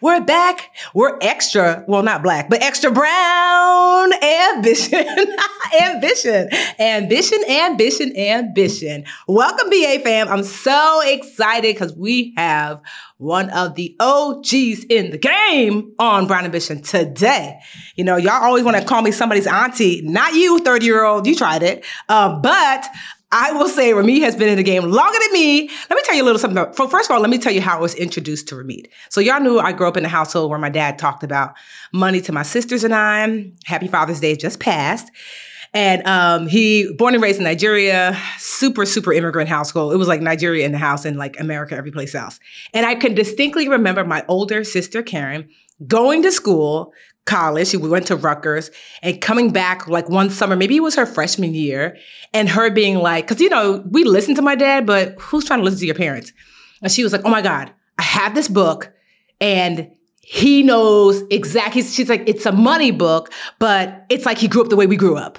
We're back. We're extra, well, not black, but extra brown ambition, ambition, ambition, ambition, ambition. Welcome, BA fam. I'm so excited because we have one of the OGs in the game on Brown Ambition today. You know, y'all always want to call me somebody's auntie, not you, 30 year old. You tried it. Uh, but I will say Ramit has been in the game longer than me. Let me tell you a little something. First of all, let me tell you how I was introduced to Ramit. So y'all knew I grew up in a household where my dad talked about money to my sisters and I. Happy Father's Day just passed. And um, he born and raised in Nigeria, super, super immigrant household. It was like Nigeria in the house and like America every place else. And I can distinctly remember my older sister, Karen, going to school, college. She went to Rutgers and coming back like one summer, maybe it was her freshman year, and her being like, because you know, we listen to my dad, but who's trying to listen to your parents? And she was like, oh my God, I have this book and he knows exactly. She's like, it's a money book, but it's like he grew up the way we grew up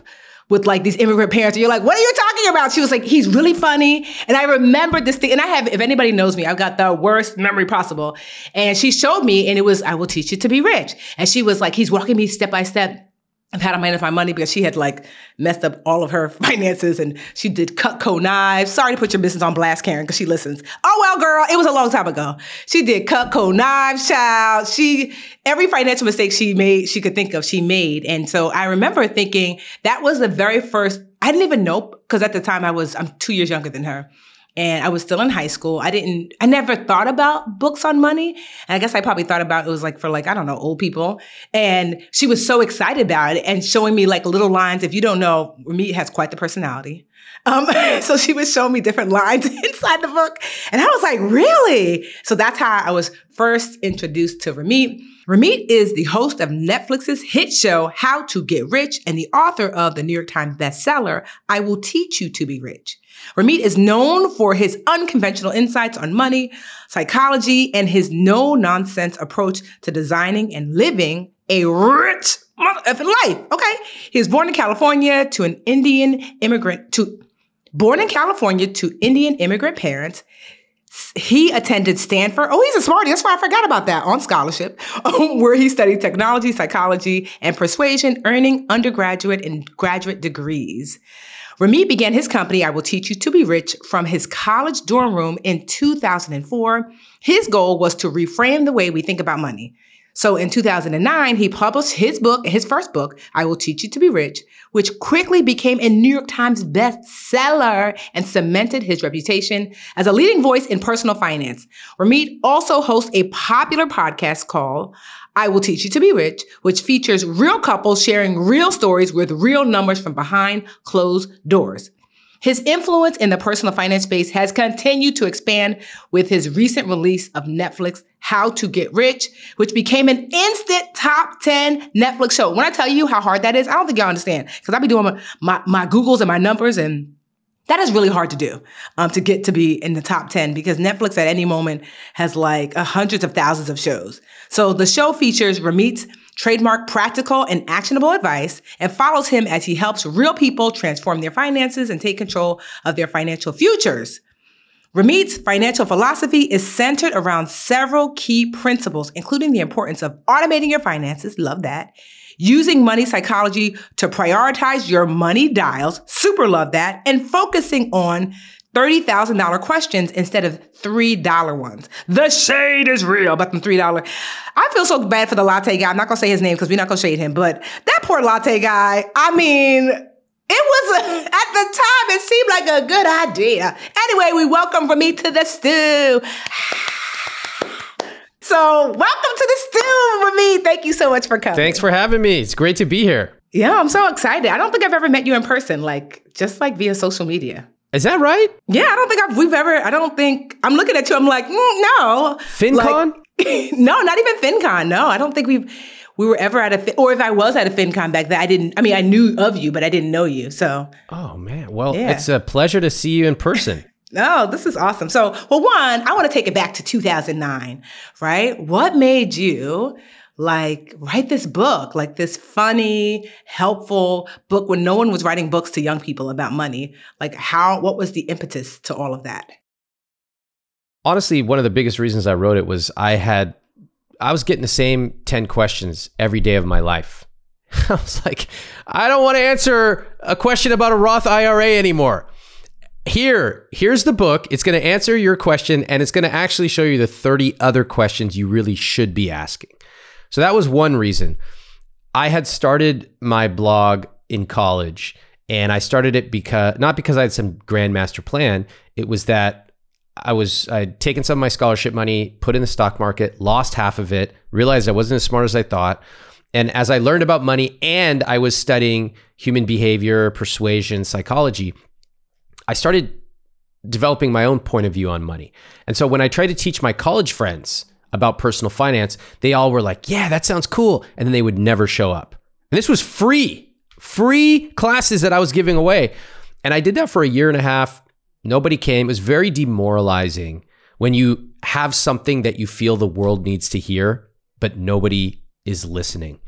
with like these immigrant parents. And you're like, what are you talking about? She was like, he's really funny. And I remember this thing. And I have, if anybody knows me, I've got the worst memory possible. And she showed me, and it was, I will teach you to be rich. And she was like, he's walking me step by step I've had to manage my money because she had like messed up all of her finances and she did Cutco knives. Sorry to put your business on blast, Karen, because she listens. Oh well, girl, it was a long time ago. She did Cutco knives, child. She every financial mistake she made, she could think of, she made. And so I remember thinking that was the very first. I didn't even know because at the time I was I'm two years younger than her and I was still in high school. I didn't, I never thought about books on money. And I guess I probably thought about it was like for like, I don't know, old people. And she was so excited about it and showing me like little lines. If you don't know, Ramit has quite the personality. Um, so she was showing me different lines inside the book. And I was like, really? So that's how I was first introduced to Ramit. Ramit is the host of Netflix's hit show, How to Get Rich, and the author of the New York Times bestseller, I Will Teach You to Be Rich. Ramit is known for his unconventional insights on money, psychology, and his no nonsense approach to designing and living a rich uh, life. Okay. He was born in California to an Indian immigrant to born in California to Indian immigrant parents. He attended Stanford. Oh, he's a smarty. That's why I forgot about that on scholarship, where he studied technology, psychology, and persuasion, earning undergraduate and graduate degrees. Ramit began his company, I Will Teach You to Be Rich, from his college dorm room in 2004. His goal was to reframe the way we think about money. So in 2009, he published his book, his first book, I Will Teach You to Be Rich, which quickly became a New York Times bestseller and cemented his reputation as a leading voice in personal finance. Ramit also hosts a popular podcast called I Will Teach You to Be Rich, which features real couples sharing real stories with real numbers from behind closed doors. His influence in the personal finance space has continued to expand with his recent release of Netflix How to Get Rich, which became an instant top 10 Netflix show. When I tell you how hard that is, I don't think y'all understand because I'll be doing my, my, my Googles and my numbers and that is really hard to do um, to get to be in the top 10 because Netflix at any moment has like uh, hundreds of thousands of shows. So the show features Ramit's trademark practical and actionable advice and follows him as he helps real people transform their finances and take control of their financial futures. Ramit's financial philosophy is centered around several key principles, including the importance of automating your finances, love that, using money psychology to prioritize your money dials, super love that, and focusing on $30,000 questions instead of $3 ones. The shade is real about the $3. I feel so bad for the latte guy. I'm not going to say his name because we're not going to shade him, but that poor latte guy, I mean, it was at the time it seemed like a good idea. Anyway, we welcome from me to the stew. So, welcome to the stew, Ramit. Thank you so much for coming. Thanks for having me. It's great to be here. Yeah, I'm so excited. I don't think I've ever met you in person, like just like via social media. Is that right? Yeah, I don't think I've, we've ever. I don't think I'm looking at you. I'm like, mm, no. FinCon? Like, no, not even FinCon. No, I don't think we've we were ever at a or if I was at a FinCon back then, I didn't. I mean, I knew of you, but I didn't know you. So. Oh man, well, yeah. it's a pleasure to see you in person. Oh, this is awesome. So, well, one, I want to take it back to 2009, right? What made you like write this book, like this funny, helpful book when no one was writing books to young people about money? Like, how, what was the impetus to all of that? Honestly, one of the biggest reasons I wrote it was I had, I was getting the same 10 questions every day of my life. I was like, I don't want to answer a question about a Roth IRA anymore here, here's the book. It's going to answer your question and it's going to actually show you the 30 other questions you really should be asking. So that was one reason. I had started my blog in college and I started it because not because I had some grandmaster plan, it was that I was I'd taken some of my scholarship money, put in the stock market, lost half of it, realized I wasn't as smart as I thought. And as I learned about money and I was studying human behavior, persuasion, psychology, I started developing my own point of view on money. And so when I tried to teach my college friends about personal finance, they all were like, yeah, that sounds cool. And then they would never show up. And this was free, free classes that I was giving away. And I did that for a year and a half. Nobody came. It was very demoralizing when you have something that you feel the world needs to hear, but nobody is listening.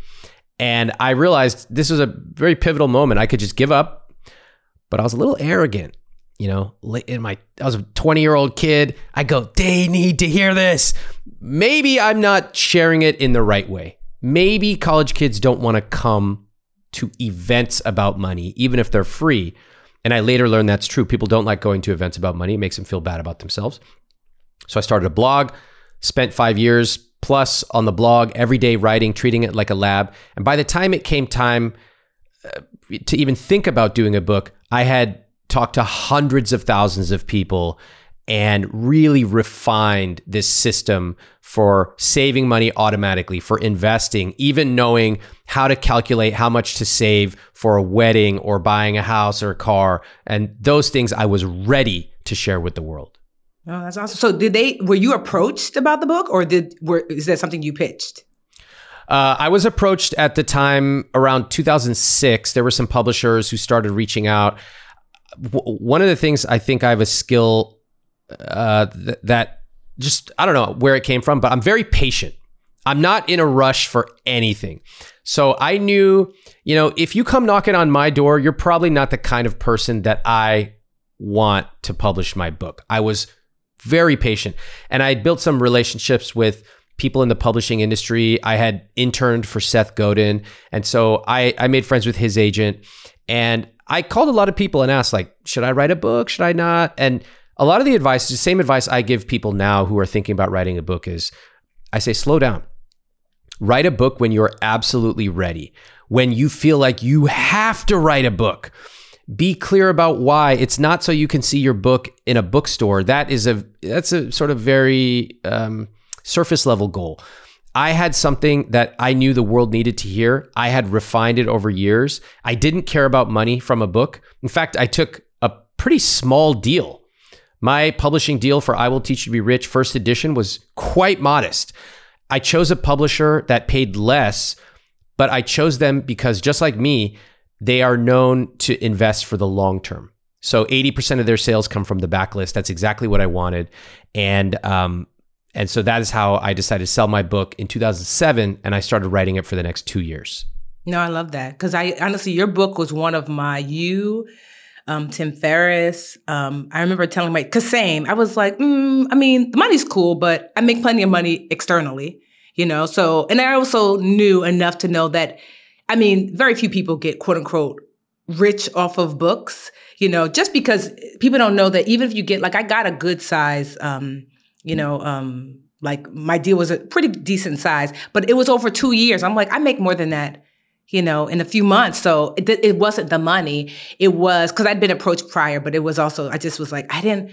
And I realized this was a very pivotal moment. I could just give up, but I was a little arrogant you know, in my, I was a 20 year old kid. I go, they need to hear this. Maybe I'm not sharing it in the right way. Maybe college kids don't want to come to events about money, even if they're free. And I later learned that's true. People don't like going to events about money. It makes them feel bad about themselves. So I started a blog, spent five years plus on the blog, every day writing, treating it like a lab. And by the time it came time uh, to even think about doing a book, I had talked to hundreds of thousands of people and really refined this system for saving money automatically, for investing, even knowing how to calculate how much to save for a wedding or buying a house or a car. And those things I was ready to share with the world. Oh, that's awesome. So did they were you approached about the book or did were is that something you pitched? Uh, I was approached at the time around 2006. There were some publishers who started reaching out w- one of the things I think I have a skill uh, th- that just I don't know where it came from, but I'm very patient. I'm not in a rush for anything. So I knew, you know, if you come knocking on my door, you're probably not the kind of person that I want to publish my book. I was very patient and I built some relationships with people in the publishing industry. I had interned for Seth Godin. And so I, I made friends with his agent. And I called a lot of people and asked, like, should I write a book? Should I not? And a lot of the advice, the same advice I give people now who are thinking about writing a book is I say, slow down. Write a book when you're absolutely ready, when you feel like you have to write a book. Be clear about why. It's not so you can see your book in a bookstore. That is a that's a sort of very um, surface level goal. I had something that I knew the world needed to hear. I had refined it over years. I didn't care about money from a book. In fact, I took a pretty small deal. My publishing deal for I Will Teach You to Be Rich first edition was quite modest. I chose a publisher that paid less, but I chose them because just like me, they are known to invest for the long term. So 80% of their sales come from the backlist. That's exactly what I wanted. And um, and so that is how I decided to sell my book in 2007 and I started writing it for the next 2 years. No, I love that cuz I honestly your book was one of my you um, Tim Ferriss. Um, I remember telling my, cause same, I was like, mm, I mean, the money's cool, but I make plenty of money externally, you know? So, and I also knew enough to know that, I mean, very few people get quote unquote rich off of books, you know, just because people don't know that even if you get like I got a good size um, you know, um like my deal was a pretty decent size, but it was over 2 years. I'm like I make more than that you know, in a few months. So it, it wasn't the money. It was because I'd been approached prior, but it was also, I just was like, I didn't,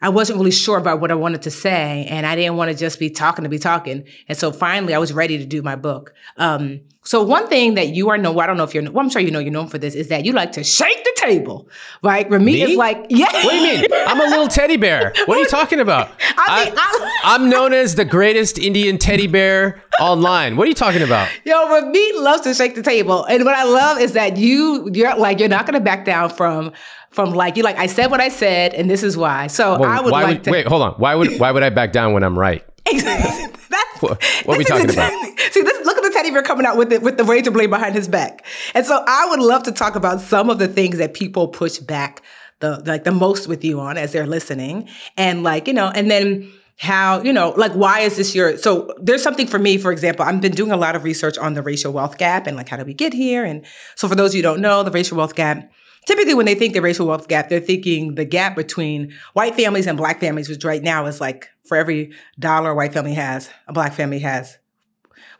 I wasn't really sure about what I wanted to say, and I didn't want to just be talking to be talking. And so finally, I was ready to do my book. Um, so one thing that you are known, well, I don't know if you're, well, I'm sure you know you're known for this, is that you like to shake table, right? Ramit is like, yeah. What do you mean? I'm a little teddy bear. What are you talking about? I mean, I- I'm known as the greatest Indian teddy bear online. What are you talking about? Yo, Ramit loves to shake the table, and what I love is that you, you're like, you're not going to back down from, from like, you like, I said what I said, and this is why. So Well, I would like would, to wait, hold on. Why would why would I back down when I'm right? What- what are we talking about? See, this, look at the teddy bear coming out with the, with the razor blade behind his back. And so I would love to talk about some of the things that people push back the like the most with you on as they're listening. And like, you know, and then how, you know, like why is this your so there's something for me, for example, I've been doing a lot of research on the racial wealth gap and like how do we get here? And so for those of you who don't know, the racial wealth gap typically when they think the racial wealth gap, they're thinking the gap between white families and black families, which right now is like for every dollar a white family has, a black family has.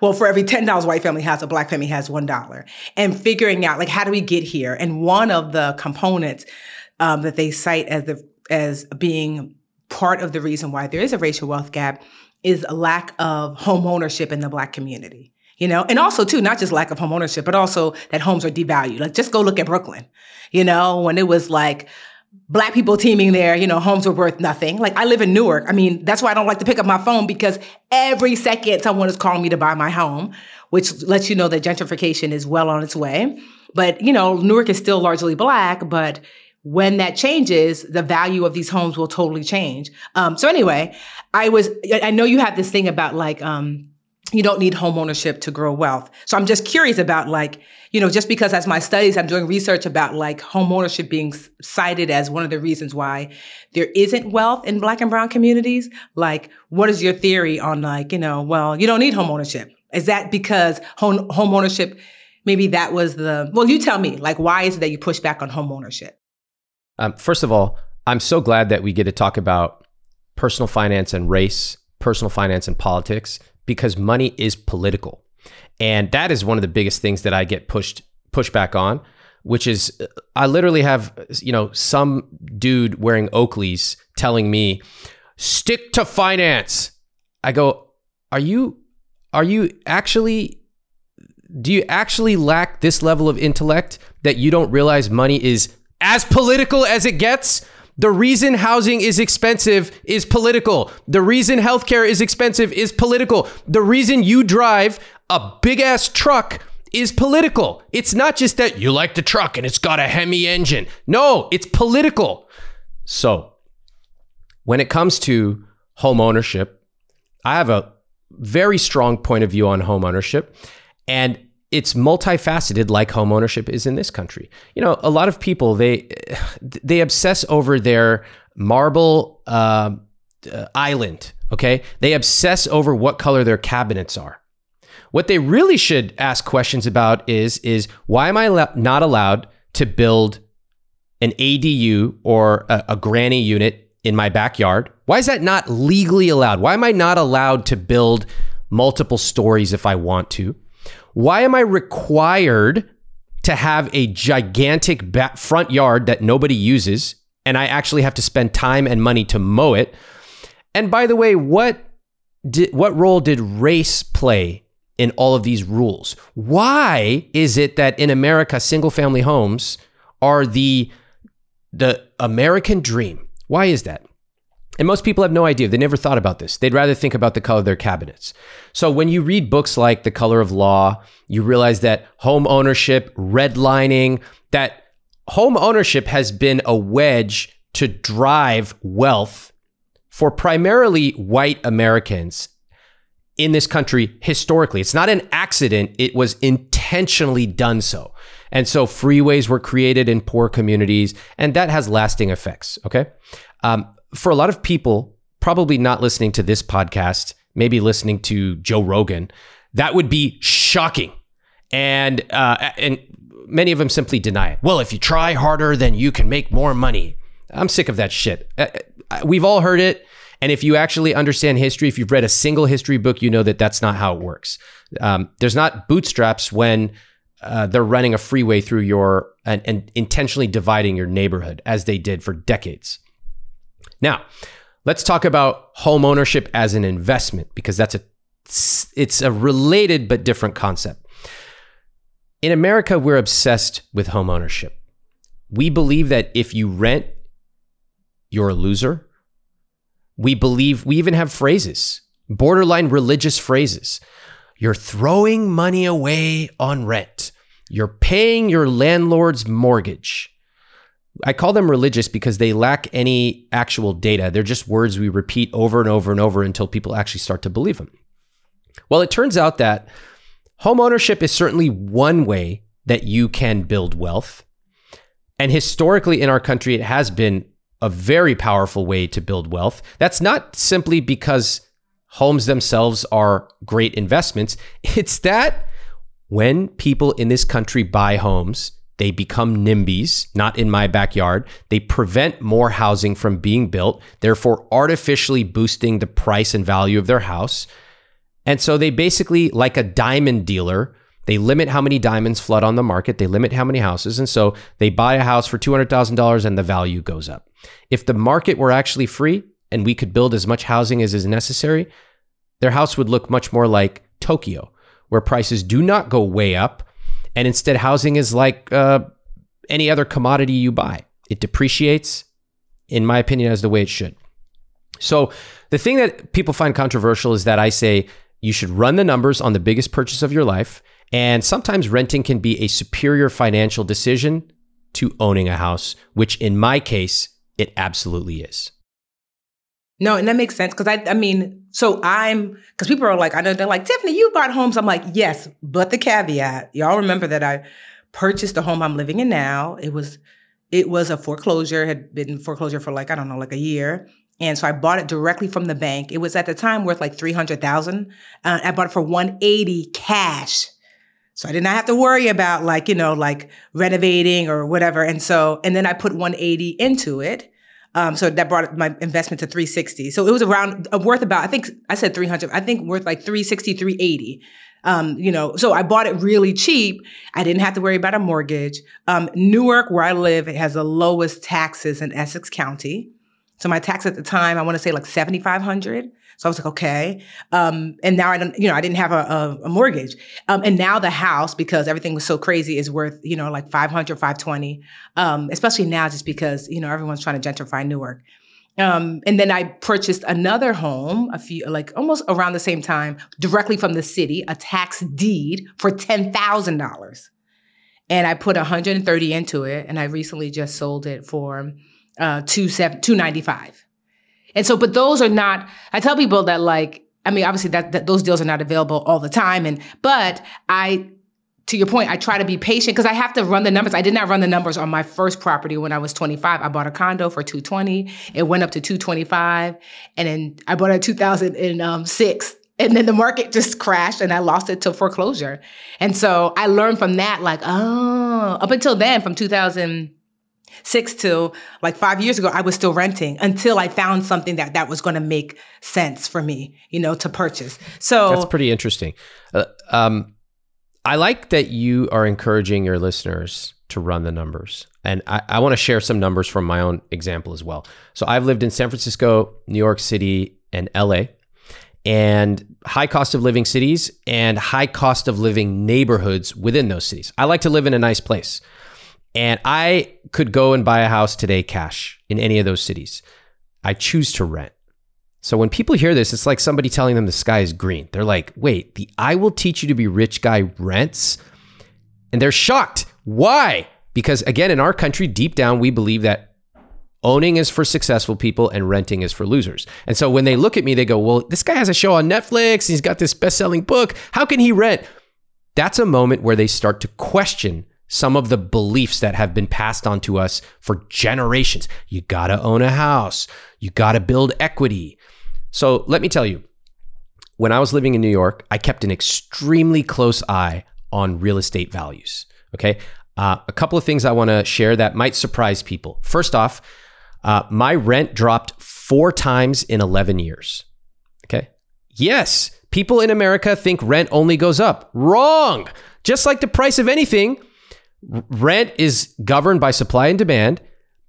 Well, for every ten dollars white family has, a black family has one dollar. And figuring out like how do we get here? And one of the components um, that they cite as the as being part of the reason why there is a racial wealth gap is a lack of home ownership in the black community you know? And also too not just lack of home ownership but also that homes are devalued. Like just go look at brooklyn you know? When it was like black people teeming there you know homes were worth nothing. Like i live in newark. I mean that's why i don't like to pick up my phone because every second someone is calling me to buy my home which lets you know that gentrification is well on its way. But you know newark is still largely black but when that changes, the value of these homes will totally change. Um, so anyway, I was I know you have this thing about like um, you don't need home ownership to grow wealth. So I'm just curious about like, you know, just because as my studies, I'm doing research about like home ownership being cited as one of the reasons why there isn't wealth in black and brown communities. Like, what is your theory on like, you know, well, you don't need home ownership. Is that because home, home ownership, maybe that was the, well, you tell me, like, why is it that you push back on home ownership? Um, first of all, I'm so glad that we get to talk about personal finance and race, personal finance and politics, because money is political. And that is one of the biggest things that I get pushed pushed back on, which is uh, I literally have, you know, some dude wearing Oakleys telling me, stick to finance. I go, are you are you actually do you actually lack this level of intellect that you don't realize money is as political as it gets. The reason housing is expensive is political. The reason healthcare is expensive is political. The reason you drive a big ass truck is political. It's not just that you like the truck and it's got a Hemi engine. No, it's political. So, when it comes to home ownership, I have a very strong point of view on home ownership. And it's multifaceted like home ownership is in this country. You know, a lot of people they they obsess over their marble uh, uh, island. Okay, they obsess over what color their cabinets are. What they really should ask questions about is is why am I not allowed to build an ADU or a, a granny unit in my backyard? Why is that not legally allowed? Why am I not allowed to build multiple stories if I want to? Why am I required to have a gigantic front yard that nobody uses and I actually have to spend time and money to mow it? And by the way, what did, what role did race play in all of these rules? Why is it that in America single family homes are the the American dream? Why is that? And most people have no idea. They never thought about this. They'd rather think about the color of their cabinets. So when you read books like The Color of Law, you realize that home ownership, redlining, that home ownership has been a wedge to drive wealth for primarily white Americans in this country historically. It's not an accident, it was intentionally done so. And so freeways were created in poor communities, and that has lasting effects. Okay. Um, for a lot of people, probably not listening to this podcast, maybe listening to Joe Rogan, that would be shocking. And uh, and many of them simply deny it. Well, if you try harder, then you can make more money. I'm sick of that shit. Uh, uh, we've all heard it. And if you actually understand history, if you've read a single history book, you know that that's not how it works. Um, there's not bootstraps when uh, they're running a freeway through your and, and intentionally dividing your neighborhood as they did for decades. Now, let's talk about home ownership as an investment because that's a it's a related but different concept. In America, we're obsessed with home ownership. We believe that if you rent, you're a loser. We believe we even have phrases, borderline religious phrases. You're throwing money away on rent. You're paying your landlord's mortgage. I call them religious because they lack any actual data. They're just words we repeat over and over and over until people actually start to believe them. Well, it turns out that home ownership is certainly one way that you can build wealth. And historically in our country, it has been a very powerful way to build wealth. That's not simply because homes themselves are great investments. It's that when people in this country buy homes, they become NIMBYs, not in my backyard. They prevent more housing from being built, therefore artificially boosting the price and value of their house. And so they basically, like a diamond dealer, they limit how many diamonds flood on the market. They limit how many houses. And so they buy a house for $200,000 and the value goes up. If the market were actually free, and we could build as much housing as is necessary, their house would look much more like Tokyo, where prices do not go way up. And instead, housing is like uh, any other commodity you buy, it depreciates, in my opinion, as the way it should. So, the thing that people find controversial is that I say you should run the numbers on the biggest purchase of your life. And sometimes renting can be a superior financial decision to owning a house, which in my case, it absolutely is. No, and that makes sense because I, I mean, so I'm because people are like, I know they're like Tiffany, you bought homes. I'm like, yes, but the caveat, y'all remember that I purchased the home I'm living in now. It was, it was a foreclosure, had been foreclosure for like I don't know, like a year, and so I bought it directly from the bank. It was at the time worth like three hundred thousand. Uh, I bought it for one eighty cash. So I did not have to worry about like, you know, like renovating or whatever. And so, and then I put 180 into it. Um, so that brought my investment to 360. So it was around uh, worth about, I think I said 300, I think worth like 360, 380. Um, you know, so I bought it really cheap. I didn't have to worry about a mortgage. Um, Newark, where I live, it has the lowest taxes in Essex County. So my tax at the time, I want to say like 7,500. So I was like, okay. Um, and now I don't, you know, I didn't have a, a, a mortgage. Um, and now the house, because everything was so crazy, is worth, you know, like 500, 520. Um, especially now, just because, you know, everyone's trying to gentrify Newark. Um, and then I purchased another home a few, like almost around the same time, directly from the city, a tax deed for $10,000. And I put 130 into it. And I recently just sold it for uh, two seven, 295. And so, but those are not, I tell people that like, I mean, obviously that, that those deals are not available all the time. And, but I, to your point, I try to be patient because I have to run the numbers. I did not run the numbers on my first property when I was 25. I bought a condo for 220. It went up to 225. And then I bought it in 2006. Um, and then the market just crashed and I lost it to foreclosure. And so I learned from that, like, oh, up until then, from 2000, six to like five years ago, I was still renting until I found something that that was going to make sense for me, you know, to purchase. So that's pretty interesting. Uh, um, I like that you are encouraging your listeners to run the numbers. And I, I want to share some numbers from my own example as well. So I've lived in San Francisco, New York City, and LA, and high cost of living cities and high cost of living neighborhoods within those cities. I like to live in a nice place. And I could go and buy a house today cash in any of those cities. I choose to rent. So when people hear this, it's like somebody telling them the sky is green. They're like, wait, the I will teach you to be rich guy rents? And they're shocked. Why? Because again, in our country, deep down, we believe that owning is for successful people and renting is for losers. And so when they look at me, they go, well, this guy has a show on Netflix. He's got this best selling book. How can he rent? That's a moment where they start to question some of the beliefs that have been passed on to us for generations. You got to own a house, you got to build equity. So let me tell you, when I was living in New York, I kept an extremely close eye on real estate values. Okay. Uh, a couple of things I want to share that might surprise people. First off, uh, my rent dropped four times in 11 years. Okay. Yes, people in America think rent only goes up. Wrong. Just like the price of anything, rent is governed by supply and demand.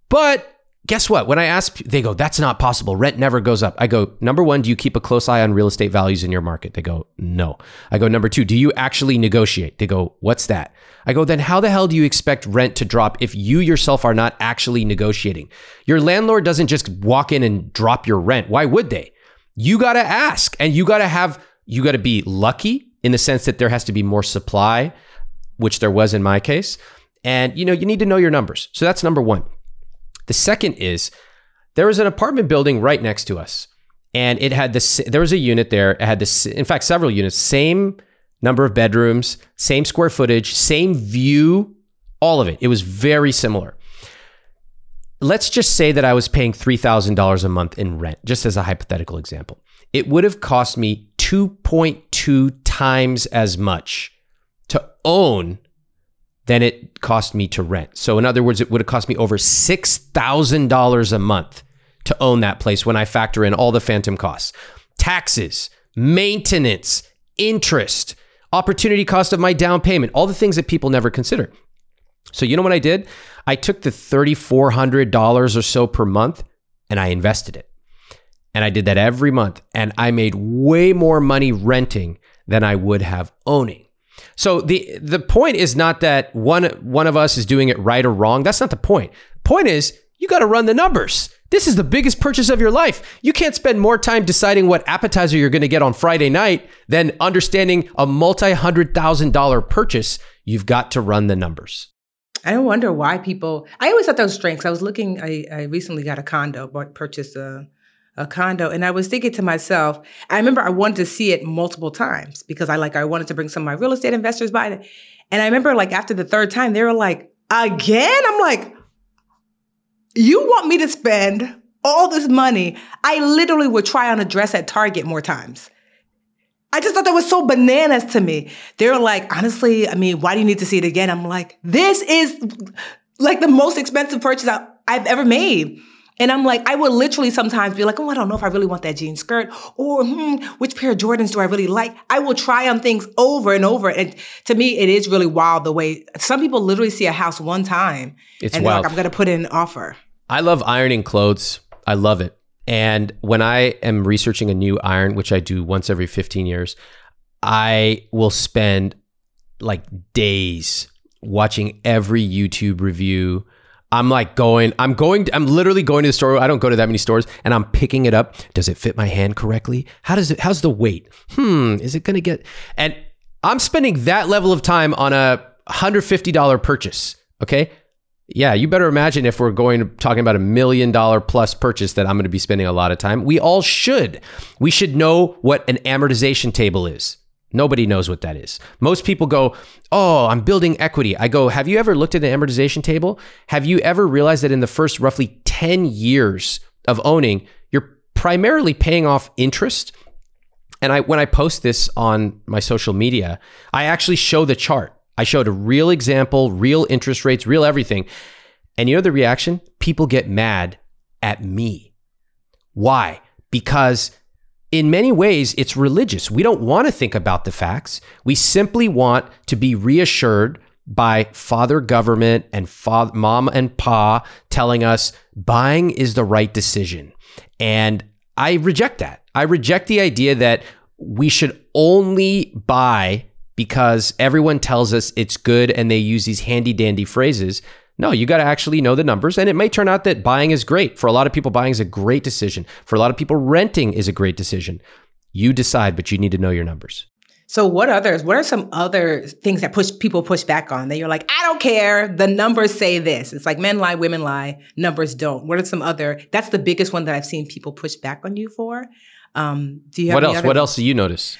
But guess what? When I ask, they go, that's not possible. Rent never goes up. I go, number one, do you keep a close eye on real estate values in your market? They go, no. I go, number two, do you actually negotiate? They go, what's that? I go, then how the hell do you expect rent to drop if you yourself are not actually negotiating? Your landlord doesn't just walk in and drop your rent. Why would they? You got to ask and you got to have, you got to be lucky in the sense that there has to be more supply, which there was in my case. And, you know, you need to know your numbers. So that's number one. The second is there was an apartment building right next to us and it had this there was a unit there it had this in fact several units same number of bedrooms, same square footage, same view, all of it. It was very similar. Let's just say that I was paying $3,000 a month in rent, just as a hypothetical example. It would have cost me 2.2 times as much own than it cost me to rent. So, in other words, it would have cost me over $6,000 a month to own that place when I factor in all the phantom costs taxes, maintenance, interest, opportunity cost of my down payment, all the things that people never consider. So, you know what I did? I took the $3,400 or so per month and I invested it. And I did that every month. And I made way more money renting than I would have owning. So the the point is not that one one of us is doing it right or wrong. That's not the point. The point is you got to run the numbers. This is the biggest purchase of your life. You can't spend more time deciding what appetizer you're going to get on Friday night than understanding a multi hundred thousand dollar purchase. You've got to run the numbers. I don't wonder why people. I always thought that was strange. I was looking. I, I recently got a condo, bought purchased a a condo, and I was thinking to myself. I remember I wanted to see it multiple times because I like I wanted to bring some of my real estate investors by it, and I remember like after the third time they were like, "Again?" I'm like, you want me to spend all this money? I literally would try on a dress at Target more times. I just thought that was so bananas to me. They were like, honestly, I mean, why do you need to see it again? I'm like, this is like the most expensive purchase I've ever made. And I'm like, I would literally sometimes be like, oh, I don't know if I really want that jean skirt or hmm, which pair of Jordans do I really like? I will try on things over and over. And to me, it is really wild the way some people literally see a house one time it's and wild. like, I'm going to put in an offer. I love ironing clothes. I love it. And when I am researching a new iron, which I do once every 15 years, I will spend like days watching every YouTube review I'm like going, I'm going, to, I'm literally going to the store. I don't go to that many stores and I'm picking it up. Does it fit my hand correctly? How does it, how's the weight? Hmm, is it going to get, and I'm spending that level of time on a $150 purchase. Okay. Yeah, you better imagine if we're going talking about a million dollar plus purchase that I'm going to be spending a lot of time. We all should. We should know what an amortization table is. Nobody knows what that is. Most people go, Oh, I'm building equity. I go, Have you ever looked at the amortization table? Have you ever realized that in the first roughly 10 years of owning, you're primarily paying off interest? And I, when I post this on my social media, I actually show the chart. I showed a real example, real interest rates, real everything. And you know the reaction? People get mad at me. Why? Because in many ways, it's religious. We don't want to think about the facts. We simply want to be reassured by father government and father, mom and pa telling us buying is the right decision. And I reject that. I reject the idea that we should only buy because everyone tells us it's good and they use these handy dandy phrases. No, you got to actually know the numbers. And it may turn out that buying is great. For a lot of people, buying is a great decision. For a lot of people, renting is a great decision. You decide, but you need to know your numbers. So what others? What are some other things that push people push back on that you're like, I don't care. The numbers say this. It's like men lie, women lie, numbers don't. What are some other? That's the biggest one that I've seen people push back on you for. Um, do you have what else? Other- what else do you notice?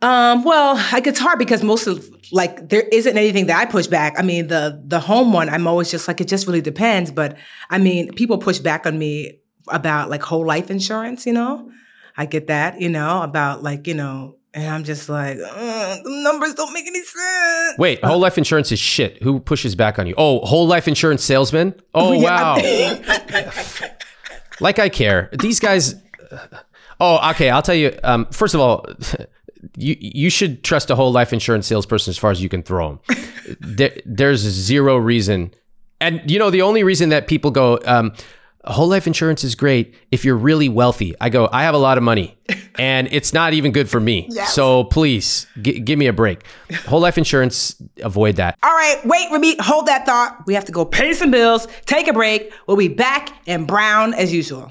Um, well, like it's hard because most of like there isn't anything that I push back. I mean, the the home one, I'm always just like it just really depends. But I mean, people push back on me about like whole life insurance. You know, I get that. You know, about like you know And I'm just like, the numbers don't make any sense. Wait, whole life insurance is shit. Who pushes back on you? Oh, whole life insurance salesman? Oh, wow. like I care. These guys. Oh, okay. I'll tell you. Um, first of all, you you should trust a whole life insurance salesperson as far as you can throw them. there, there's zero reason, and you know the only reason that people go. Um, whole life insurance is great if you're really wealthy. I go, I have a lot of money and it's not even good for me. Yes. So please g- give me a break. Whole life insurance, avoid that. All right, wait, Ramit, hold that thought. We have to go pay some bills, take a break. We'll be back in brown as usual.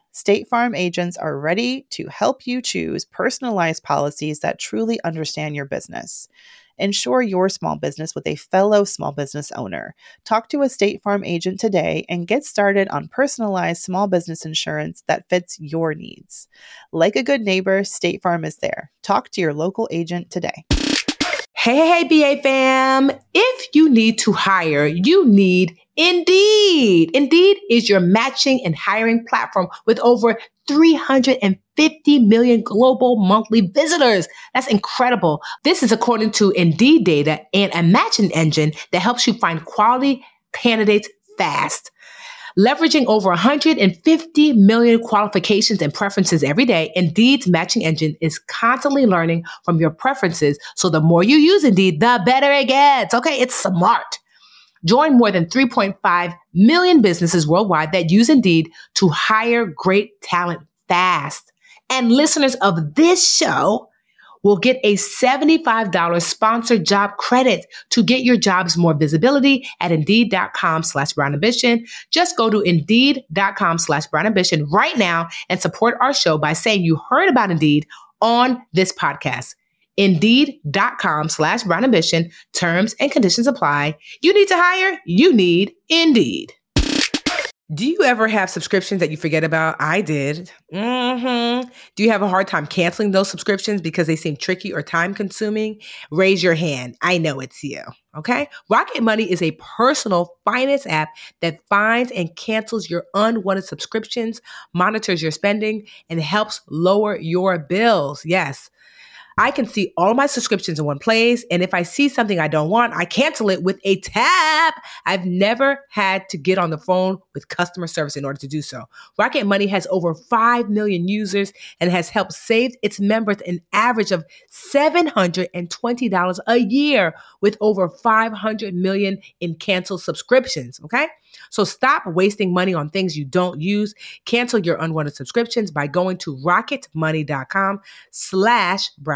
State Farm agents are ready to help you choose personalized policies that truly understand your business. Insure your small business with a fellow small business owner. Talk to a State Farm agent today and get started on personalized small business insurance that fits your needs. Like a good neighbor, State Farm is there. Talk to your local agent today. Hey, hey, BA fam. If you need to hire, you need Indeed. Indeed is your matching and hiring platform with over 350 million global monthly visitors. That's incredible. This is according to Indeed data and a matching engine that helps you find quality candidates fast. Leveraging over 150 million qualifications and preferences every day, Indeed's matching engine is constantly learning from your preferences. So the more you use Indeed, the better it gets. Okay, it's smart. Join more than 3.5 million businesses worldwide that use Indeed to hire great talent fast. And listeners of this show will get a $75 sponsored job credit to get your jobs more visibility at indeed.com slash brown ambition. Just go to indeed.com slash brown ambition right now and support our show by saying you heard about Indeed on this podcast. Indeed.com slash brown ambition. Terms and conditions apply. You need to hire? You need Indeed. Do you ever have subscriptions that you forget about? I did. Mm-hmm. Do you have a hard time canceling those subscriptions because they seem tricky or time consuming? Raise your hand. I know it's you. Okay. Rocket Money is a personal finance app that finds and cancels your unwanted subscriptions, monitors your spending, and helps lower your bills. Yes. I can see all my subscriptions in one place. And if I see something I don't want, I cancel it with a tap. I've never had to get on the phone with customer service in order to do so. Rocket Money has over 5 million users and has helped save its members an average of $720 a year with over 500 million in canceled subscriptions. Okay. So stop wasting money on things you don't use. Cancel your unwanted subscriptions by going to rocketmoney.com slash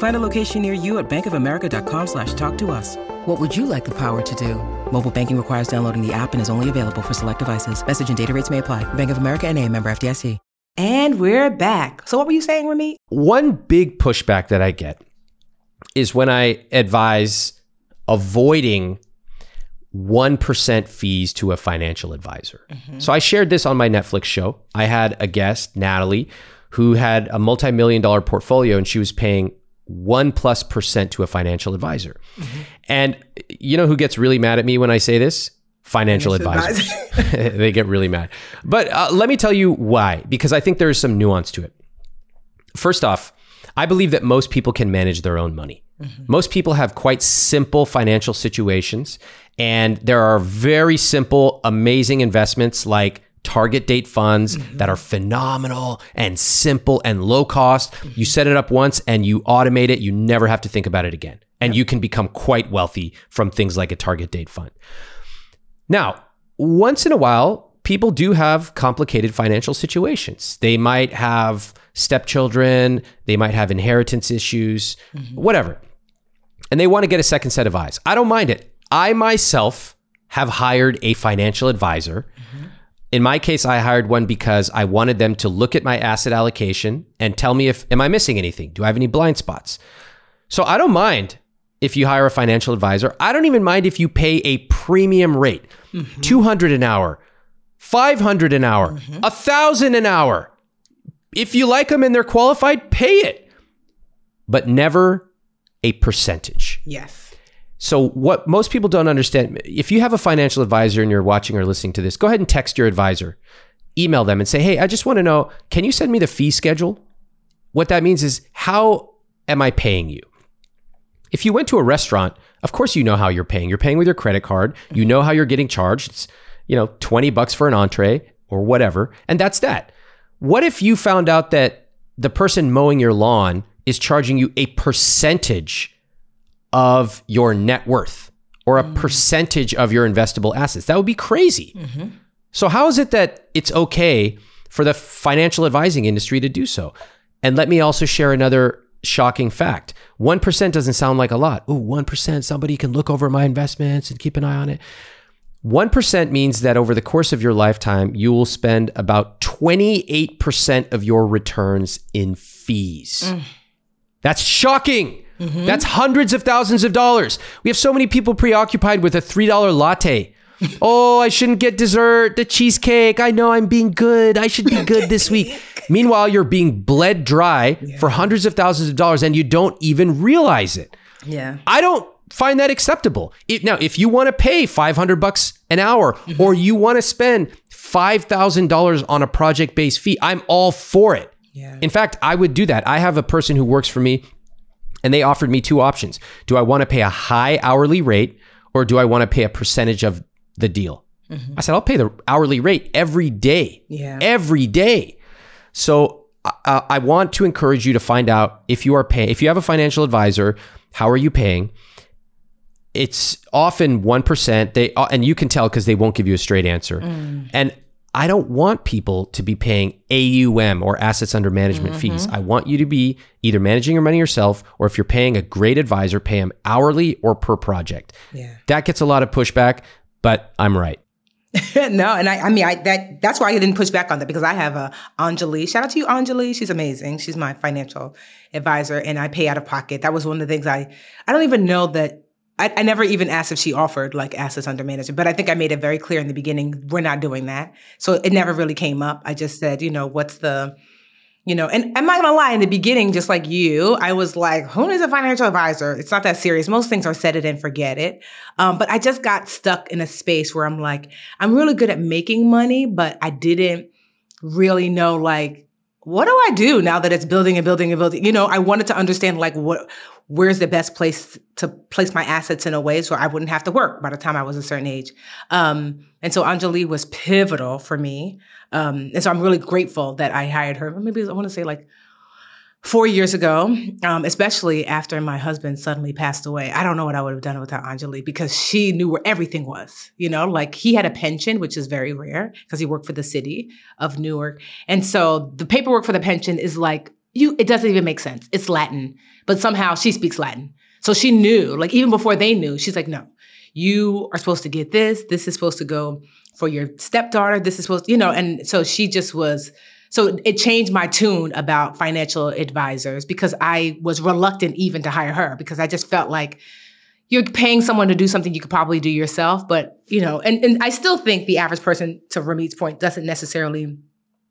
Find a location near you at bankofamerica.com slash talk to us. What would you like the power to do? Mobile banking requires downloading the app and is only available for select devices. Message and data rates may apply. Bank of America and a member FDIC. And we're back. So what were you saying, Ramit? One big pushback that I get is when I advise avoiding 1% fees to a financial advisor. Mm-hmm. So I shared this on my Netflix show. I had a guest, Natalie, who had a multi million dollar portfolio and she was paying one plus percent to a financial advisor. Mm-hmm. And you know who gets really mad at me when I say this? Financial, financial advisors. they get really mad. But uh, let me tell you why, because I think there is some nuance to it. First off, I believe that most people can manage their own money. Mm-hmm. Most people have quite simple financial situations, and there are very simple, amazing investments like target date funds mm-hmm. that are phenomenal and simple and low cost. Mm-hmm. You set it up once and you automate it, you never have to think about it again. And you can become quite wealthy from things like a target date fund. Now, once in a while, people do have complicated financial situations. They might have stepchildren, they might have inheritance issues, mm-hmm. whatever. And they want to get a second set of eyes. I don't mind it. I myself have hired a financial advisor. In my case, I hired one because I wanted them to look at my asset allocation and tell me if am I missing anything? Do I have any blind spots? So I don't mind if you hire a financial advisor. I don't even mind if you pay a premium rate. Mm-hmm. 200 an hour, 500 an hour, mm-hmm. a 1000 an hour. If you like them and they're qualified, pay it. But never a percentage. Yes. So, what most people don't understand if you have a financial advisor and you're watching or listening to this, go ahead and text your advisor, email them and say, Hey, I just want to know, can you send me the fee schedule? What that means is, how am I paying you? If you went to a restaurant, of course you know how you're paying. You're paying with your credit card. You know how you're getting charged. It's, you know, 20 bucks for an entree or whatever. And that's that. What if you found out that the person mowing your lawn is charging you a percentage of your net worth or a mm. percentage of your investable assets. That would be crazy. Mm-hmm. So, how is it that it's okay for the financial advising industry to do so? And let me also share another shocking fact 1% doesn't sound like a lot. Ooh, 1%, somebody can look over my investments and keep an eye on it. 1% means that over the course of your lifetime, you will spend about 28% of your returns in fees. Mm. That's shocking. Mm-hmm. That's hundreds of thousands of dollars. We have so many people preoccupied with a $3 latte. oh, I shouldn't get dessert, the cheesecake. I know I'm being good. I should be good this week. Meanwhile, you're being bled dry yeah. for hundreds of thousands of dollars and you don't even realize it. Yeah. I don't find that acceptable. It, now, if you want to pay 500 bucks an hour mm-hmm. or you want to spend $5,000 on a project-based fee, I'm all for it. Yeah. In fact, I would do that. I have a person who works for me and they offered me two options. Do I want to pay a high hourly rate or do I want to pay a percentage of the deal? Mm-hmm. I said, I'll pay the hourly rate every day. Yeah. Every day. So I, I want to encourage you to find out if you are paying, if you have a financial advisor, how are you paying? It's often 1%. They, and you can tell because they won't give you a straight answer. Mm. And I don't want people to be paying AUM or assets under management mm-hmm. fees. I want you to be either managing your money yourself or if you're paying a great advisor, pay them hourly or per project. Yeah. That gets a lot of pushback, but I'm right. no, and I, I mean, I, that that's why I didn't push back on that because I have a Anjali. Shout out to you, Anjali. She's amazing. She's my financial advisor, and I pay out of pocket. That was one of the things I I don't even know that I, I, never even asked if she offered like assets under management, but I think I made it very clear in the beginning we're not doing that. So it never really came up. I just said, you know, what's the, you know, and I'm not gonna lie, in the beginning, just like you, I was like, who is a financial advisor? It's not that serious. Most things are set it and forget it. Um, but I just got stuck in a space where I'm like, I'm really good at making money, but I didn't really know like what do I do now that it's building and building and building? You know, I wanted to understand like what where's the best place to place my assets in a way so I wouldn't have to work by the time I was a certain age. Um, and so Anjali was pivotal for me. Um, and so I'm really grateful that I hired her. Maybe I want to say like four years ago, um, especially after my husband suddenly passed away. I don't know what I would have done without Anjali because she knew where everything was. You know, like he had a pension, which is very rare because he worked for the city of Newark. And so the paperwork for the pension is like you it doesn't even make sense. It's Latin, but somehow she speaks Latin. So she knew, like even before they knew, she's like, no, you are supposed to get this. This is supposed to go for your stepdaughter. This is supposed, to, you know, and so she just was so it changed my tune about financial advisors because I was reluctant even to hire her because I just felt like you're paying someone to do something you could probably do yourself. But, you know, and, and I still think the average person, to Ramit's point, doesn't necessarily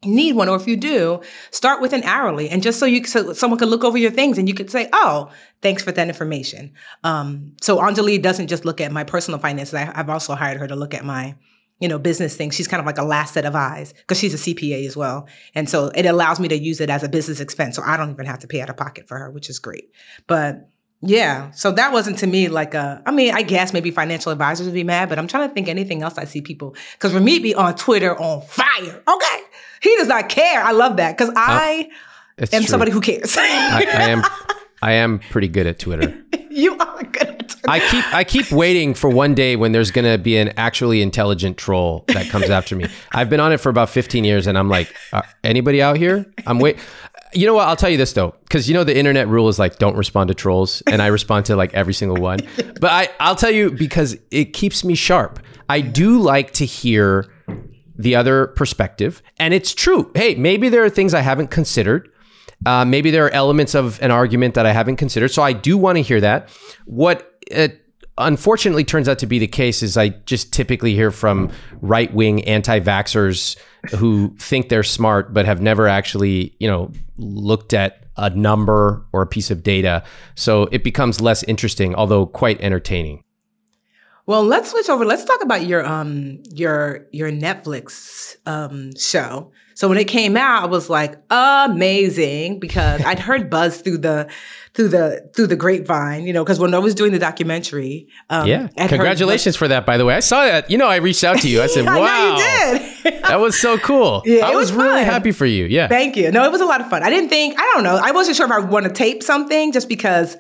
need one or if you do start with an hourly and just so you so someone can look over your things and you could say oh thanks for that information um, so anjali doesn't just look at my personal finances I, have also hired her to look at my you know business things she's kind of like a last set of eyes because she's a cpa as well and so it allows me to use it as a business expense so i don't even have to pay out of pocket for her which is great but Yeah. So that wasn't to me like a, I mean, I guess maybe financial advisors would be mad, but I'm trying to think anything else I see people, because Ramit be on Twitter on fire. Okay. He does not care. I love that because uh, I It's am true. somebody who cares. I, I am I am pretty good at Twitter. you are good at Twitter. I keep I keep waiting for one day when there's gonna be an actually intelligent troll that comes after me. I've been on it for about 15 years, and I'm like, uh, anybody out here? I'm wait. You know what? I'll tell you this though, because you know the internet rule is like don't respond to trolls, and I respond to like every single one. But I I'll tell you because it keeps me sharp. I do like to hear the other perspective, and it's true. Hey, maybe there are things I haven't considered. Uh, maybe there are elements of an argument that I haven't considered. So I do want to hear that. What it unfortunately turns out to be the case is I just typically hear from right wing anti vaxxers who think they're smart but have never actually, you know, looked at a number or a piece of data. So it becomes less interesting, although quite entertaining. Well, let's switch over. Let's talk about your um your your Netflix um show. So when it came out, I was like, amazing because I'd heard buzz through the through the through the grapevine, you know, because when I was doing the documentary, um, Yeah. I'd heard Congratulations for that, by the way. I saw that. You know, I reached out to you. I said, buzz- wow. I you did. That was so cool. Yeah, I was, was really happy for you. Yeah. Thank you. No, it was a lot of fun. I didn't think, I don't know, I wasn't sure if I would want to tape something just because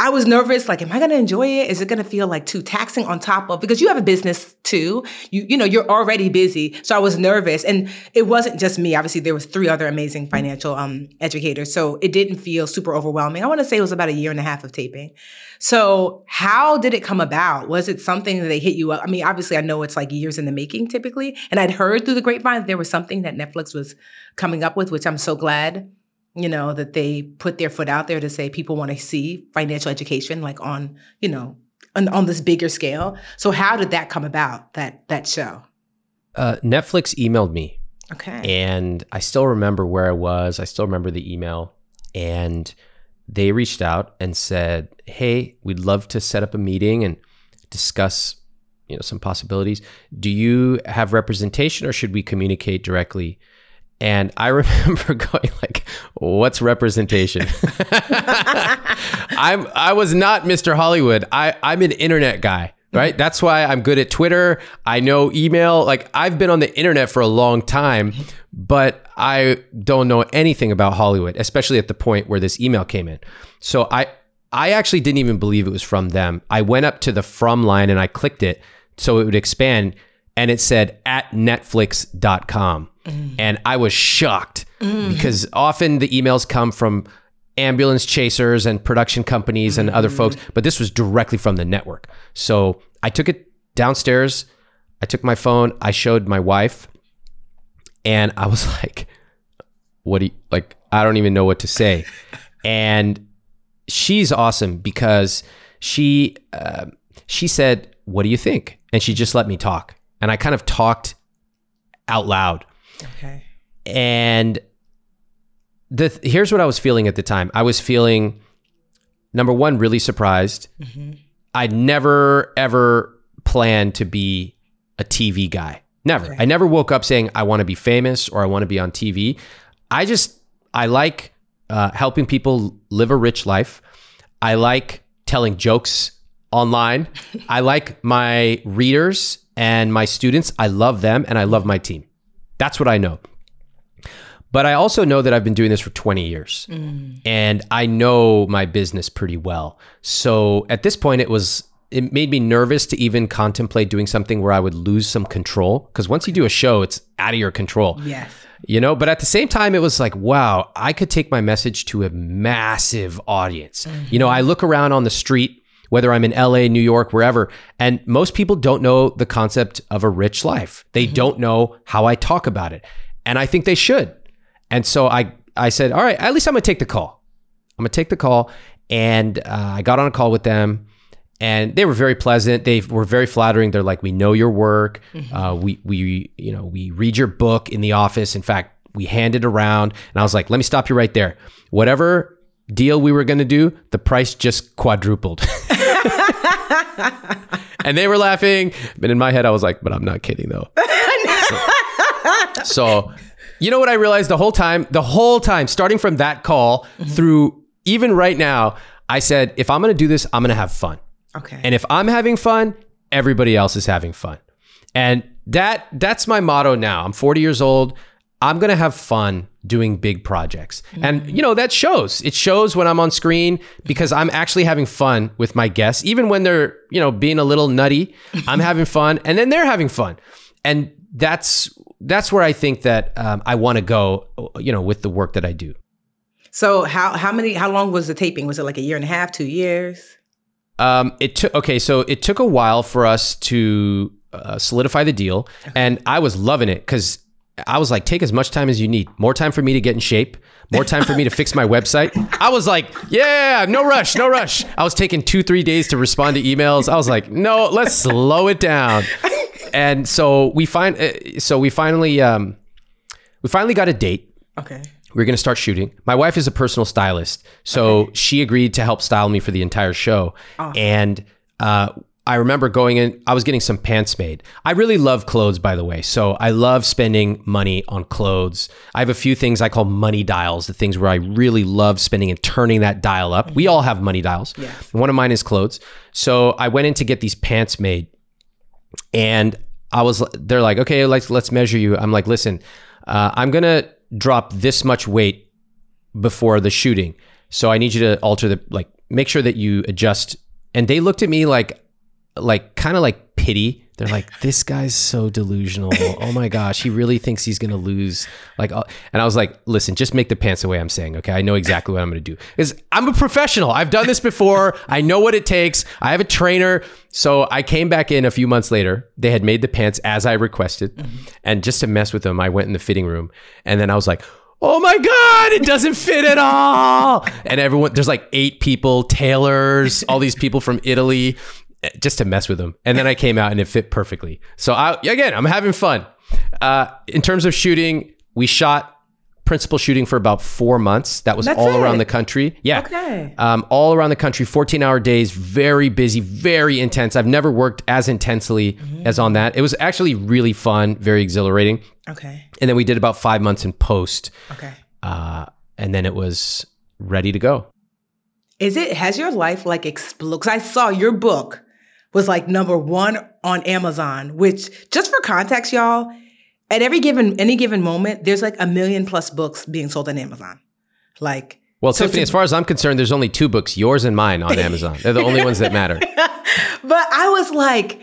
I was nervous. Like, am I going to enjoy it? Is it going to feel like too taxing on top of, because you have a business too. You, you know, you're already busy. So I was nervous and it wasn't just me. Obviously there was three other amazing financial um, educators. So it didn't feel super overwhelming. I want to say it was about a year and a half of taping. So how did it come about? Was it something that they hit you up? I mean, obviously I know it's like years in the making typically. And I'd heard through the grapevine there was something that Netflix was coming up with, which I'm so glad, you know, that they put their foot out there to say people want to see financial education like on, you know, on, on this bigger scale. So how did that come about, that that show? Uh, Netflix emailed me Okay. and I still remember where I was. I still remember the email, and they reached out and said, "Hey, we'd love to set up a meeting and discuss, you know, some possibilities. Do you have representation, or should we communicate directly?" And I remember going like, "What's representation?" I'm I was not Mr. Hollywood. I I'm an internet guy, right? That's why I'm good at Twitter. I know email. Like I've been on the internet for a long time, but I don't know anything about Hollywood, especially at the point where this email came in. So I I actually didn't even believe it was from them. I went up to the from line and I clicked it so it would expand and it said at netflix.com. And I was shocked because often the emails come from ambulance chasers and production companies and other folks, but this was directly from the network. So I took it downstairs. I took my phone. I showed my wife, and I was like, "What do you like? I don't even know what to say." and she's awesome because she uh, she said, "What do you think?" And she just let me talk, and I kind of talked out loud Okay. and the here's what I was feeling at the time. I was feeling number one, really surprised. I'd never ever planned to be a TV guy. Never. I never woke up saying I want to be famous or I want to be on TV. I just I like uh, helping people live a rich life. I like telling jokes online. I like my readers and my students. I love them and I love my team. That's what I know. But I also know that I've been doing this for 20 years mm. and I know my business pretty well. So at this point, it was, it made me nervous to even contemplate doing something where I would lose some control. Because once you do a show, it's out of your control. Yes. You know, but at the same time, it was like, wow, I could take my message to a massive audience. You know, mm-hmm. I look around on the street, whether I'm in LA, New York, wherever, and most people don't know the concept of a rich life. They don't know how I talk about it. And I think they should. And so I, I said, all right, at least I'm going to take the call. I'm going to take the call. And uh, I got on a call with them and they were very pleasant. They were very flattering. They're like, "We know your work. Uh, we we you know we read your book in the office. In fact, we hand it around." And I was like, "Let me stop you right there. Whatever deal we were going to do, the price just quadrupled." and they were laughing, but in my head, I was like, "But I'm not kidding though." so, so, you know what I realized the whole time, the whole time, starting from that call through even right now. I said, if I'm going to do this, I'm going to have fun. Okay. And if I'm having fun, everybody else is having fun. And that that's my motto now. I'm 40 years old. I'm going to have fun doing big projects. And you know, that shows. It shows when I'm on screen because I'm actually having fun with my guests even when they're, you know, being a little nutty. I'm having fun and then they're having fun. And that's that's where I think that um, I want to go, you know, with the work that I do. so how how many how long was the taping? Was it like a year and a half, two years? Um, it took okay, so it took a while for us to uh, solidify the deal, and I was loving it because I was like, take as much time as you need. More time for me to get in shape. More time for me to fix my website. I was like, yeah, no rush, no rush. I was taking two, three days to respond to emails. I was like, no, let's slow it down. And so we find, uh, so we finally, um, we finally got a date Okay. we going to start shooting. My wife is a personal stylist, so she agreed to help style me for the entire show. And uh, I remember going in. I was getting some pants made. I really love clothes, by the way. So I love spending money on clothes. I have a few things I call money dials, the things where I really love spending and turning that dial up. We all have money dials. One of mine is clothes. So I went in to get these pants made, and I was they're like, okay, let's let's measure you. I'm like, listen, uh, I'm gonna drop this much weight before the shooting, so I need you to alter the like, make sure that you adjust. And they looked at me like, like kind of like pity. They're like, this guy's so delusional. Oh my gosh, he really thinks he's gonna lose. Like, uh, and I was like, listen, just make the pants the way I'm saying. Okay, I know exactly what I'm gonna do. Is I'm a professional. I've done this before. I know what it takes. I have a trainer. So I came back in a few months later. They had made the pants as I requested, and just to mess with them, I went in the fitting room, and then I was like. Oh my God, it doesn't fit at all. And everyone, there's like eight people, tailors, all these people from Italy, just to mess with them. And then I came out and it fit perfectly. So I, again, I'm having fun. Uh, in terms of shooting, we shot principal shooting for about four months. That was That's all around the country. Yeah. Okay. Um, all around the country, 14 hour days, very busy, very intense. I've never worked as intensely as on that. It was actually really fun, very exhilarating. Okay. And then we did about five months in post. Okay. Uh, and then it was ready to go. Is it has your life like exploded? Because I saw your book was like number one on Amazon, which just for context, y'all, at every given any given moment, there's like a million plus books being sold on Amazon. Like Well, So Tiffany, to- as far as I'm concerned, there's only two books, yours and mine, on Amazon. They're the only ones that matter. but I was like,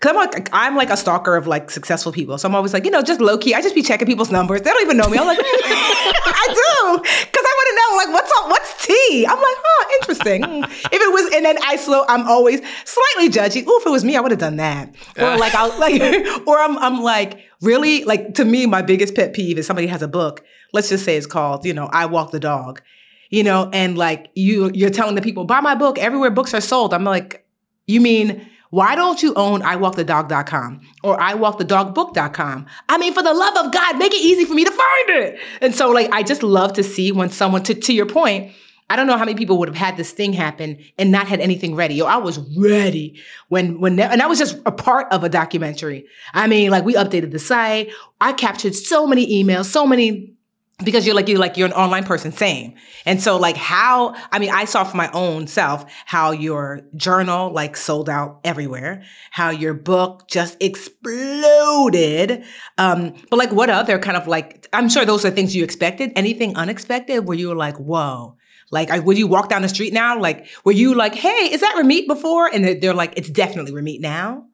cause I'm like, I'm like a stalker of like successful people. So I'm always like, you know, just low key. I just be checking people's numbers. They don't even know me. I'm like, I do, cause I want to know like what's up, what's tea. I'm like, huh, interesting. Hmm. if it was, and then I slow, I'm always slightly judgy. Ooh, if it was me, I would have done that. Or like I'll like, or I'm I'm like really like to me, my biggest pet peeve is somebody has a book. Let's just say it's called, you know, I Walk the Dog you know, and like you you're telling the people, buy my book everywhere books are sold. I'm like, you mean why don't you own iwalkthedog.com or iwalkthedogbook.com? I mean, for the love of God, make it easy for me to find it. And so like I just love to see when someone to to your point, I don't know how many people would have had this thing happen and not had anything ready. Yo, I was ready when when and I was just a part of a documentary. I mean, like we updated the site. I captured so many emails, so many because you're like you're like you're an online person same. And so like how i mean i saw for my own self how your journal like sold out everywhere how your book just exploded um but like what other kind of like i'm sure those are things you expected. Anything unexpected where you were like whoa. Like I, would you walk down the street now like were you like hey is that Ramit before? And they're, they're like it's definitely Ramit now.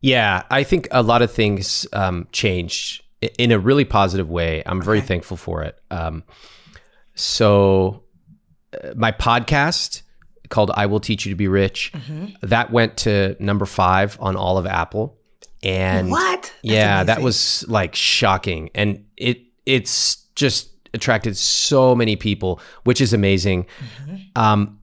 Yeah, I think a lot of things um, changed in a really positive way. I'm very Okay. thankful for it. Um, so, uh, my podcast called "I Will Teach You to Be Rich" that went to number five on all of Apple, and what That's yeah, that was like shocking, and it it's just attracted so many people, which is amazing. Mm-hmm. Um,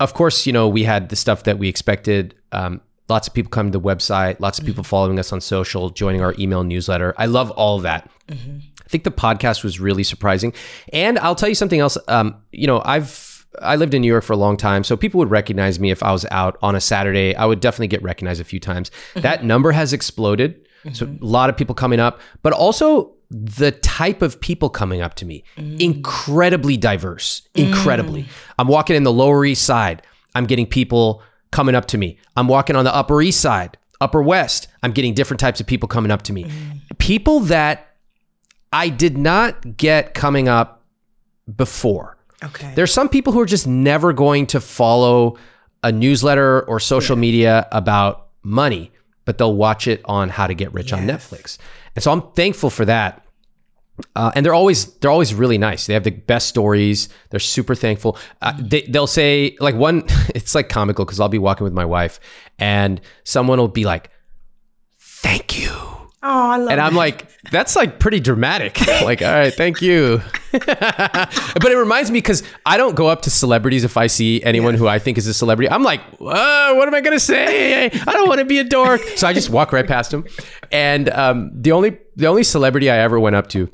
of course, you know we had the stuff that we expected. Um, lots of people coming to the website, lots of Mm-hmm. people following us on social, joining our email newsletter. I love all of that. Mm-hmm. I think the podcast was really surprising, and I'll tell you something else. Um, you know, I've I lived in New York for a long time, so people would recognize me if I was out on a Saturday. I would definitely get recognized a few times. Mm-hmm. That number has exploded. So a lot of people coming up, but also the type of people coming up to me, incredibly diverse, incredibly. I'm walking in the Lower East Side, I'm getting people coming up to me. I'm walking on the Upper East Side, Upper West, I'm getting different types of people coming up to me. Mm. People that I did not get coming up before. Okay. There's some people who are just never going to follow a newsletter or social media about money, but they'll watch it on how to get rich on Netflix. And so I'm thankful for that. Uh, and they're always they're always really nice. They have the best stories. They're super thankful. Uh, they they'll say like one. It's like comical because I'll be walking with my wife, and someone will be like, "Thank you," oh, I love and I'm that. like, "That's like pretty dramatic." like, all right, thank you. but it reminds me because I don't go up to celebrities if I see anyone who I think is a celebrity. I'm like, what am I gonna say? I don't want to be a dork. So I just walk right past them. And um, the only the only celebrity I ever went up to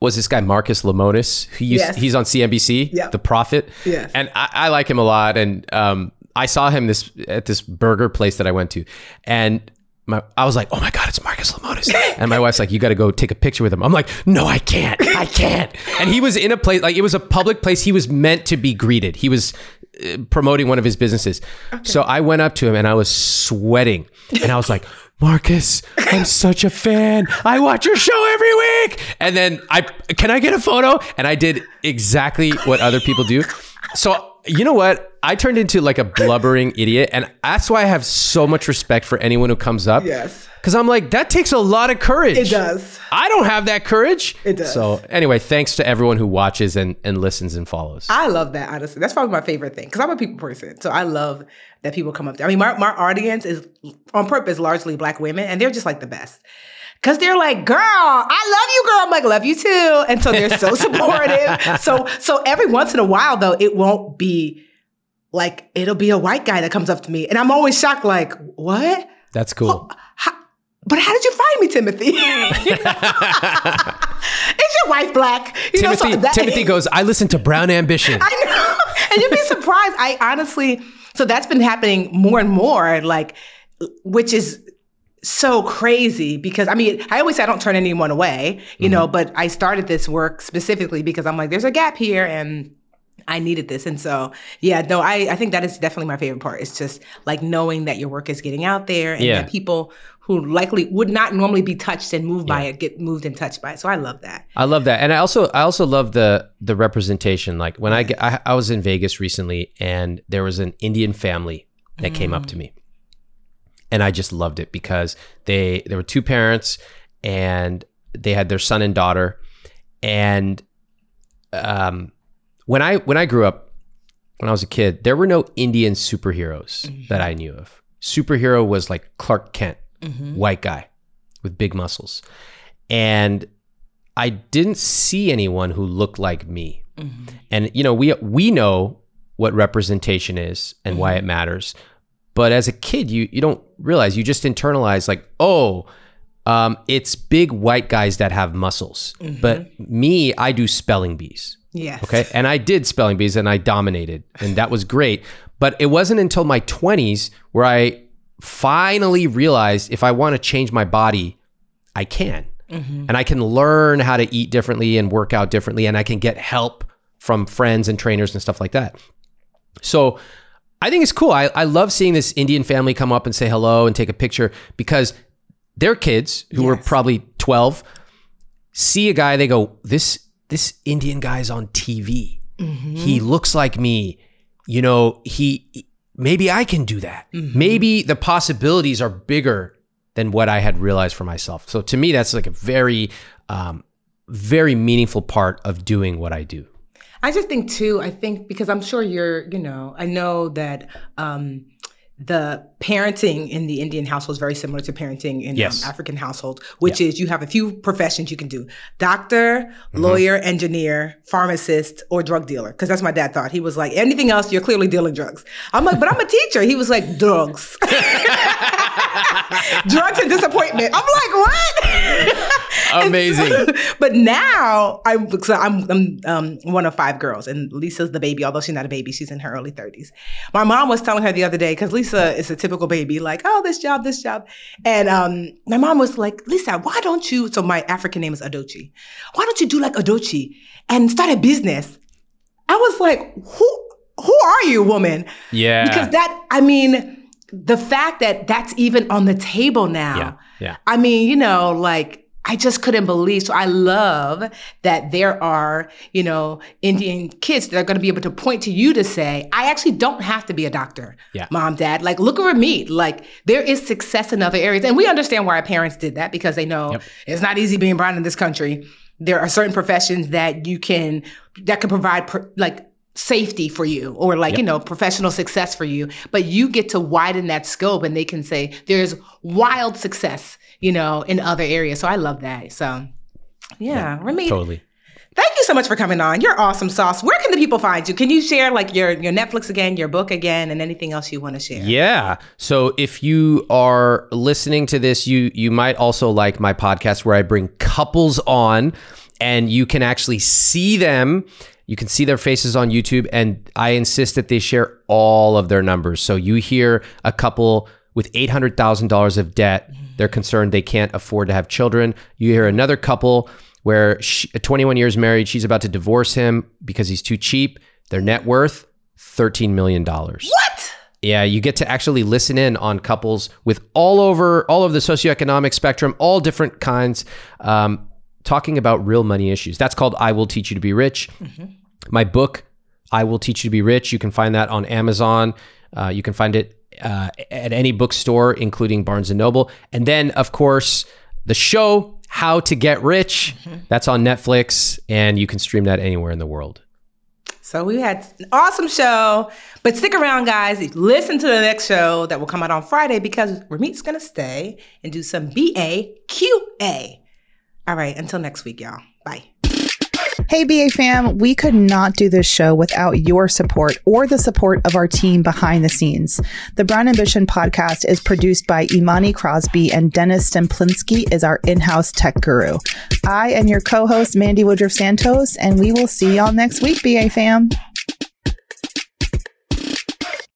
was this guy Marcus Lemonis. He used, Yes. he's on CNBC, Yep. The Profit. Yes. And I, I like him a lot. And um, I saw him this at this burger place that I went to, and my, I was like, oh my God, it's Marcus Lemonis. And my wife's like, you got to go take a picture with him. I'm like, no, I can't. I can't. And he was in a place, like it was a public place. He was meant to be greeted. He was uh, promoting one of his businesses. So I went up to him and I was sweating. And I was like, Marcus, I'm such a fan. I watch your show every week. And then I, can I get a photo? And I did exactly what other people do. So you know what? I turned into like a blubbering idiot, and that's why I have so much respect for anyone who comes up. Yes. Because I'm like, that takes a lot of courage. It does. I don't have that courage. It does. So anyway, thanks to everyone who watches and, and listens and follows. I love that, honestly. That's probably my favorite thing because I'm a people person. So I love that people come up to I mean, my, my audience is on purpose largely black women, and they're just like the best. Cause they're like, girl, I love you, girl. I'm like, love you too. And so they're so supportive. so so every once in a while, though, it won't be like it'll be a white guy that comes up to me. And I'm always shocked, like, what? That's cool. How, but how did you find me, Timothy? Is your wife black? You know, so that- Timothy goes, I listen to Brown Ambition. I know. And you'd be surprised. I honestly, so that's been happening more and more, like, which is so crazy because I mean, I always say I don't turn anyone away, you know, mm-hmm. but I started this work specifically because I'm like, there's a gap here and I needed this. And so, yeah, no, I, I think that is definitely my favorite part. It's just like knowing that your work is getting out there and Yeah. that people who likely would not normally be touched and moved by it get moved and touched by it. So I love that. I love that, and I also I also love the the representation. Like when I get, I, I was in Vegas recently, and there was an Indian family that came up mm. to me, and I just loved it because they there were two parents, and they had their son and daughter, and um, when I when I grew up, when I was a kid, there were no Indian superheroes mm-hmm. that I knew of. Superhero was like Clark Kent, mm-hmm. white guy with big muscles, and I didn't see anyone who looked like me. Mm-hmm. And you know, we we know what representation is and why it matters. But as a kid, you you don't realize you just internalize like, oh, um, it's big white guys that have muscles. But me, I do spelling bees. Yes. Okay. And I did spelling bees and I dominated, and that was great. But it wasn't until my 20s where I finally realized if I want to change my body, I can. And I can learn how to eat differently and work out differently, and I can get help from friends and trainers and stuff like that. So I think it's cool. I, I love seeing this Indian family come up and say hello and take a picture because their kids, who were probably 12, see a guy, they go, This this Indian guy's on TV. He looks like me. You know, he maybe I can do that. Maybe the possibilities are bigger than what I had realized for myself. So to me, that's like a very, um, very meaningful part of doing what I do. I just think too, I think because I'm sure you're, you know, I know that um the parenting in the Indian household is very similar to parenting in um, African household, which is you have a few professions you can do: doctor, lawyer, engineer, pharmacist, or drug dealer. Because that's my dad thought. He was like, anything else, you're clearly dealing drugs. I'm like, but I'm a teacher. He was like, drugs. drugs and disappointment. I'm like, what? Amazing. So, but now I'm so I'm, I'm um, one of five girls, and Lisa's the baby. Although she's not a baby, she's in her early 30s. My mom was telling her the other day because Lisa is a typical baby, like, oh, this job, this job, and um, my mom was like, Lisa, why don't you? So my African name is Adochi. Why don't you do like Adochi and start a business? I was like, who? Who are you, woman? Yeah. Because that, I mean, the fact that that's even on the table now. Yeah. Yeah. I mean, you know, like I just couldn't believe. So I love that there are, you know, Indian kids that are going to be able to point to you to say, I actually don't have to be a doctor. Yeah. Mom, dad, like look over me. Like there is success in other areas. And we understand why our parents did that because they know Yep. it's not easy being brown in this country. There are certain professions that you can, that can provide per, like safety for you or like, you know, professional success for you. But you get to widen that scope and they can say there's wild success, you know, in other areas. So I love that. So yeah, Ramit, Totally. thank you so much for coming on. You're awesome sauce. Where can the people find you? Can you share like your your Netflix again, your book again, and anything else you want to share? Yeah. So if you are listening to this, you you might also like my podcast where I bring couples on and you can actually see them. You can see their faces on YouTube and I insist that they share all of their numbers. So you hear a couple with $800,000 of debt, they're concerned they can't afford to have children. You hear another couple where she, 21 years married, she's about to divorce him because he's too cheap. Their net worth $13 million. What? Yeah, you get to actually listen in on couples with all over all of the socioeconomic spectrum, all different kinds, um, talking about real money issues. That's called "I Will Teach You to Be Rich." My book, "I Will Teach You to Be Rich." You can find that on Amazon. Uh, you can find it uh, at any bookstore, including Barnes and Noble. And then, of course, the show "How to Get Rich." That's on Netflix, and you can stream that anywhere in the world. So we had an awesome show, but stick around, guys. Listen to the next show that will come out on Friday because Ramit's gonna stay and do some BA QA. All right, until next week, y'all. Bye. Hey, BA fam, we could not do this show without your support or the support of our team behind the scenes. The Brown Ambition podcast is produced by Imani Crosby and Dennis Stemplinsky is our in-house tech guru. I am your co-host, Mandi Woodruff Santos, and we will see y'all next week, BA fam.